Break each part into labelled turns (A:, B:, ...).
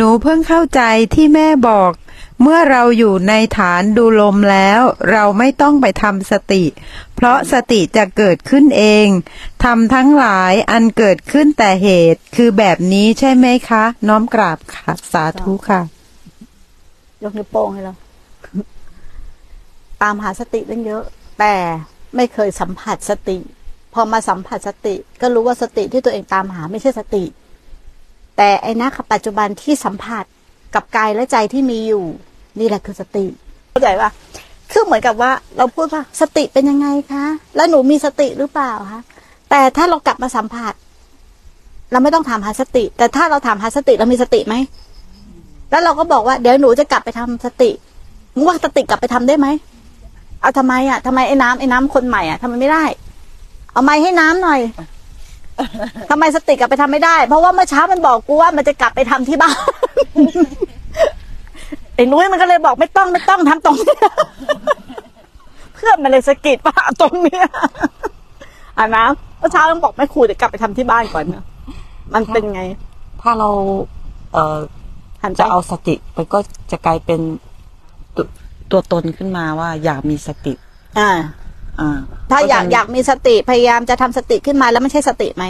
A: หนูเพิ่งเข้าใจที่แม่บอก เมื่อเราอยู่ในฐานดูลมแล้ว เราไม่ต้องไปทำสติ เพราะสติจะเกิดขึ้นเองทำทั้งหลายอันเกิดขึ้นแต่เหตุ คือแบบนี้ใช่ไหมคะ น้อมกราบค่ะ สาธุค่ะ
B: ยกนิ้วโป้งให้เรา ตามหาสติตั้งเยอะ แต่ไม่เคยสัมผัสสติ พอมาสัมผัสสติ ก็รู้ว่าสติที่ตัวเองตามหาไม่ใช่สติ แต่ไอ้นะปัจจุบันที่สัมผัสกับกายและใจที่มีอยู่ นี่แหละคือสติเข้าใจปะคือเหมือนกับว่า เราพูดว่าสติเป็นยังไงคะ แล้วหนูมีสติหรือเปล่าคะแต่ถ้าเรากลับมาสัมผัส เราไม่ต้องถามหาสติ แต่ถ้าเราถามหาสติเรามีสติไหมแล้วเราก็บอกว่าเดี๋ยวหนูจะกลับไปทำสติมึงว่าสติกลับไปทำได้ไหมเอาทำไมอะทำไมไอ้น้ำไอ้น้ำคนใหม่อะทำไมไม่ได้ เอาไม้ให้น้ำหน่อย ทำไมสติกลับไปทำไม่ได้ เพราะว่าเมื่อเช้ามันบอกกูว่ามันจะกลับไปทำที่บ้าน ไอ้นุ้ยมันก็เลยบอกไม่ต้องไม่ต้องทำตรงนี้เพื่อนมันเลยสะกิดว่าเอาตรงเนี้ยอะน้ำเมื่อเช้ามันบอกไม่ครูเดี๋ยวกลับไปทำที่บ้านก่อนนะมันเป็นไง
C: ถ้าเราเอ่อ
B: หันไป
C: จะเอาสติมันก็จะกลายเป็นตัวตัวตนขึ้นมาว่าอยากมีสติ
B: อ่า
C: อ่า
B: ถ้าอยาก
C: จะ
B: อยากมีสติพยายามจะทำสติขึ้นมาแล้วไม่ใช่สติไหม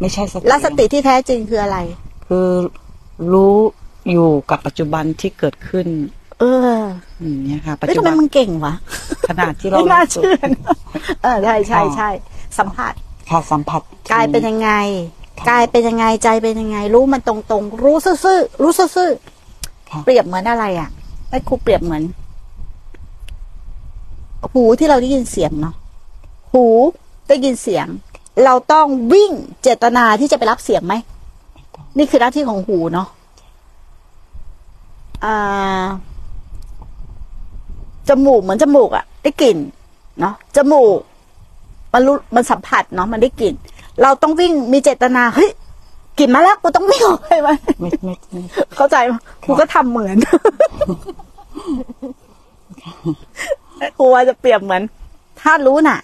C: ไม่ใช่สติ
B: แล้วสติที่แท้จริงคืออะไร
C: คือรู้อยู่กับปัจจุบันที่เกิดขึ้น
B: เออ
C: อย่างนี้ยค่ะปัจ
B: เฮ้ย
C: จุ
B: ทำไม
C: บัน
B: มึงเก่งวะ
C: ขนาดที่เรา
B: ไม่น่า
C: รู้สึก
B: เชื่อนะเออใช่ใช่ใช่สัมผัส
C: ค่ะสัมผัส
B: กายเป็นยังไง
C: ค่ะ
B: กายเป็นยังไงใจเป็นยังไง รู้มันตรงตรงๆรู้ซื่อๆรู้ซื่อ
C: ค่ะ
B: ๆเปรียบเหมือนอะไรอะไม่ครูเปรียบเหมือน หูที่เราได้ยินเสียงเนาะหูได้ยินเสียง เราต้องวิ่งเจตนาที่จะไปรับเสียงไหม นี่คือหน้าที่ของหูเนาะอ่าจมูกเหมือนจมูกอะได้กลิ่นเนาะจมูกมันรู้มันสัมผัสเนาะมันได้กลิ่น เราต้องวิ่งมีเจตนาเฮ้ยกลิ่นมาแล้วกูต้องวิ่งออกไปไหม
C: ไม่ไม่ไม่
B: เข้าใจไหมกูก็ทำเหมือน ครูว่าจะเปรียบเหมือน ถ้ารู้น่ะ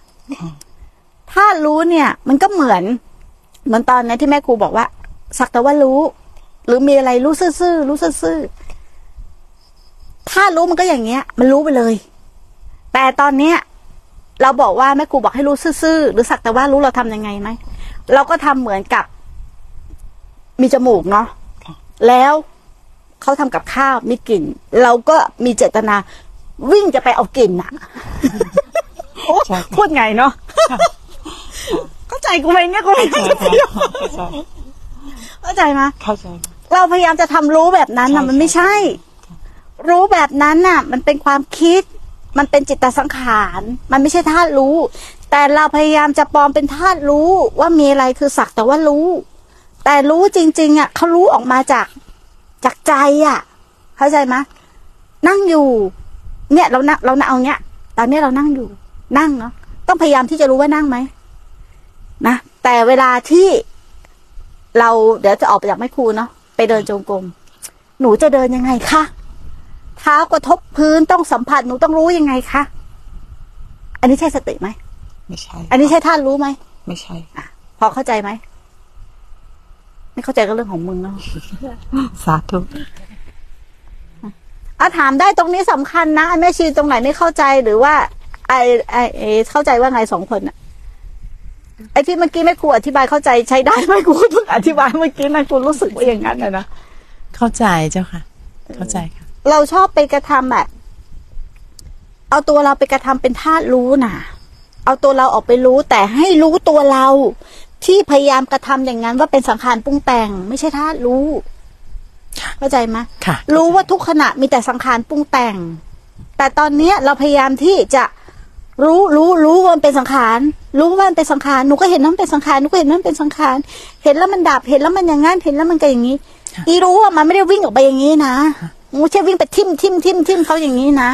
B: ถ้ารู้เนี่ย มันก็เหมือน เหมือนตอนนั้นที่แม่ครูบอกว่า สักแต่ว่ารู้ หรือมีอะไรรู้ซื่อๆรู้ซื่อๆถ้ารู้มันก็อย่างเงี้ย มันรู้ไปเลย แต่ตอนเนี้ย เราบอกว่าแม่ครูบอกให้รู้ซื่อๆหรือสักแต่ว่ารู้เราทำยังไงไหมเราก็ทำเหมือนกับ มีจมูกเนาะ
C: ค่ะ
B: แล้วเขาทำกับข้าวมีกลิ่น เราก็มีเจตนา วิ่งจะไปเอากลิ่นอะโอ้
C: ใช่ค่ะ
B: พูดไงเนาะเข้าใจกูไหมเนี่ยกูไม่เข้าใจ
C: เข้าใจ
B: เข้าใจไหม
C: เข้าใจ
B: เราพยายามจะทำรู้แบบนั้นน่ะ
C: ใช่
B: มันไม่ใช่ รู้แบบนั้นน่ะ มันเป็นความคิด มันเป็นจิตตสังขาร มันไม่ใช่ธาตุรู้ แต่เราพยายามจะปลอมเป็นธาตุรู้ว่ามีอะไรคือสักแต่ว่ารู้ แต่รู้จริง ๆอะเขารู้ออกมาจากจากใจอะ เข้าใจไหมนั่งอยู่ เนี่ยเรานั่งเราเอาเนี้ยตอนนี้เรานั่งอยู่นั่งเนาะต้องพยายามที่จะรู้ว่านั่งไหมนะแต่เวลาที่เราเดี๋ยวจะออกไปจากแม่ครูเนาะไปเดินจงกรมหนูจะเดินยังไงคะเท้ากระทบพื้นต้องสัมผัสหนูต้องรู้ยังไงคะอันนี้ใช่สติไหม
C: ไม่ใช่
B: อันนี้ใช่ท่านรู้ไหม
C: ไม่ใช่
B: พอเข้าใจไหมไม่เข้าใจก็เรื่องของมึงเนาะ
C: สาธุ
B: อะถามได้ตรงนี้สำคัญนะไอ้แม่ชีตรงไหนไม่เข้าใจหรือว่า ไอไอไอเข้าใจว่าไงสองคนอะไอที่เมื่อกี้แม่ครูอธิบายเข้าใจใช้ได้ไหมครูเพิ่งอธิบายเมื่อกี้นะครูรู้สึกว่าอย่างนั้นนะนะ
D: เข้าใจเจ้าค่ะ เข้าใจค่ะ
B: เราชอบไปกระทำแบบเอาตัวเราไปกระทำเป็นธาตุรู้น่ะ เอาตัวเราออกไปรู้ แต่ให้รู้ตัวเราที่พยายามกระทำอย่างนั้นว่าเป็นสังขารปรุงแต่ง ไม่ใช่ธาตุรู้
D: ค่ะ
B: เข้าใจไหม
D: ค่ะ
B: รู้ว่าทุกขณะมีแต่สังขารปรุงแต่ง แต่ตอนเนี้ยเราพยายามที่จะรู้รู้รู้ว่ามันเป็นสังขาร รู้ว่ามันเป็นสังขาร หนูก็เห็นว่ามันเป็นสังขาร หนูก็เห็นว่ามันเป็นสังขาร เห็นแล้วมันดับ เห็นแล้วมันอย่างงั้น เห็นแล้วมันก็อย่างนี้ อีรู้ว่ามันไม่ได้วิ่งออกไปอย่างนี้นะไม่ใช่วิ่งไปทิ่มทิ่มทิ่มทิ่มเขาอย่างนี้นะ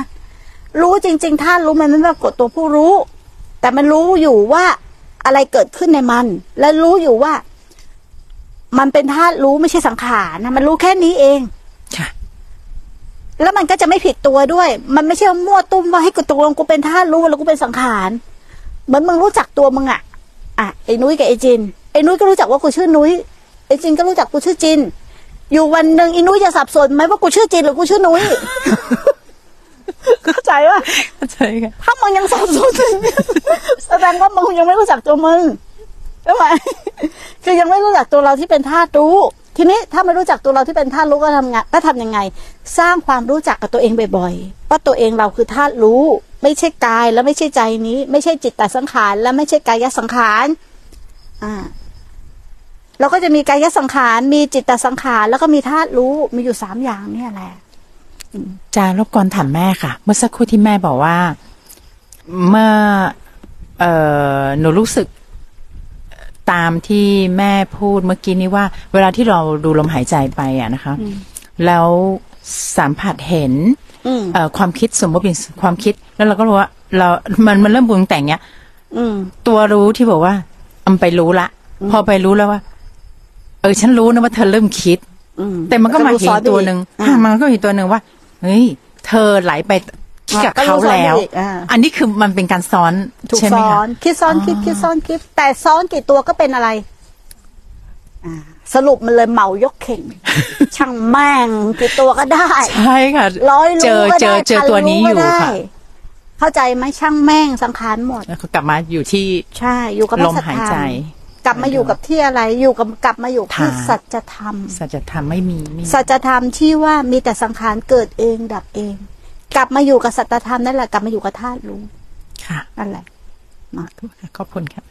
B: รู้จริง ๆ ถ้ารู้มันไม่ปรากฏตัวผู้รู้ แต่มันรู้อยู่ว่าอะไรเกิดขึ้นในมัน และรู้อยู่ว่า มันเป็นธาตุรู้ไม่ใช่สังขารนะมันรู้แค่นี้เอง
D: ค่ะ
B: แล้วมันก็จะไม่ผิดตัวด้วย มันไม่ใช่ว่ามั่วตุ้มว่าให้กูตกลงกูเป็นธาตุรู้แล้วกูเป็นสังขารเหมือนมึงรู้จักตัวมึงอะอะไอ้นุ้ยกับไอ้จินไอ้นุ้ยก็รู้จักว่ากูชื่อนุ้ยไอ้จินก็รู้จักกูชื่อจินอยู่วันหนึ่งอีนุ้ยจะสับสนไหมว่ากูชื่อจีนหรือกูชื่อนุ้ยเข้าใจว่า
D: เข้าใจค่ะ
B: ถ้ามึงยังสับสนอยู่เนี่ยแสดงว่ามึงยังไม่รู้จักตัวมึง ใช่ไหมคือยังไม่รู้จักตัวเราที่เป็นธาตุรู้ ทีนี้ถ้าไม่รู้จักตัวเราที่เป็นธาตุรู้ก็ทำไงก็ทำยังไง สร้างความรู้จักกับตัวเองบ่อยๆว่าตัวเองเราคือธาตุรู้ ไม่ใช่กายและไม่ใช่ใจนี้ ไม่ใช่จิตตสังขาร และไม่ใช่กายสังขารอ่าเราก็จะมีกายสังขาร มีจิตตสังขาร แล้วก็มีธาตุรู้ มีอยู่สามอย่างเนี่ยแหละ
D: จารบกวนถามแม่ค่ะ เมื่อสักครู่ที่แม่บอกว่า เมื่อเออหนูรู้สึก ตามที่แม่พูดเมื่อกี้นี้ว่า เวลาที่เราดูลมหายใจไปอะนะคะ แล้วสัมผัสเห็น
B: อืม
D: เอ่อความคิดสมมติเป็นความคิด แล้วเราก็รู้ว่า เรา มันมันเริ่มปรุงแต่งเนี้ย
B: อืม
D: ตัวรู้ที่บอกว่าอำไปรู้ละ พอไปรู้แล้วว่า เออ ฉันรู้นะว่าเธอเริ่มคิด
B: อืม
D: แต่มันก็มา
B: รู้
D: เห็
B: ซ้
D: น
B: อไป
D: ตัว
B: อีก
D: หนึ่ง
B: อ่า
D: อะมันก็เห็นตัวหนึ่งว่าเฮ้ยเธอไหลไปคิด กับ
B: อะก็
D: เขา
B: รู้ซ้อน
D: แล้ว
B: ไปอีกอ่า
D: อันนี้คือมันเป็นการซ้อน
B: ถูก
D: ใช่ไหม
B: ซ้อ
D: คะ
B: นคิดซ้อนคิดคิดซ้อนคิด แต่ซ้อนกี่ตัวก็เป็นอะไรอ่าสรุปมันเลยเหมายกเข่ง ช่างแม่งกี่ตัวก็ได้
D: ใช่ค่ะ
B: ร้อย
D: เจ
B: รู้
D: อ
B: ก็
D: เจ
B: ได้
D: อเจอ
B: พัน
D: ตัวนี้
B: รู้
D: อ
B: ก็
D: ยู่
B: ได้
D: ค่ะ
B: เข้าใจไหมช่างแม่งสังขารหมด
D: แล้วก็กลับมาอยู่ที่
B: ใช่อยู่กับ
D: ลมหายใจ
B: กลับมาอยู่กับที่อะไรอยู่กับกลับมาอยู่ที่
D: ฐาน
B: สัจธรรม
D: สัจธรรมไม่มีไม่มี
B: สัจธรรมที่ว่ามีแต่สังขารเกิดเองดับเอง กลับมาอยู่กับสัจธรรมนั่นแหละกลับมาอยู่กับธาตุรู้
D: ค่ะ
B: นั่นแหละ
D: ขอบคุณค่ะ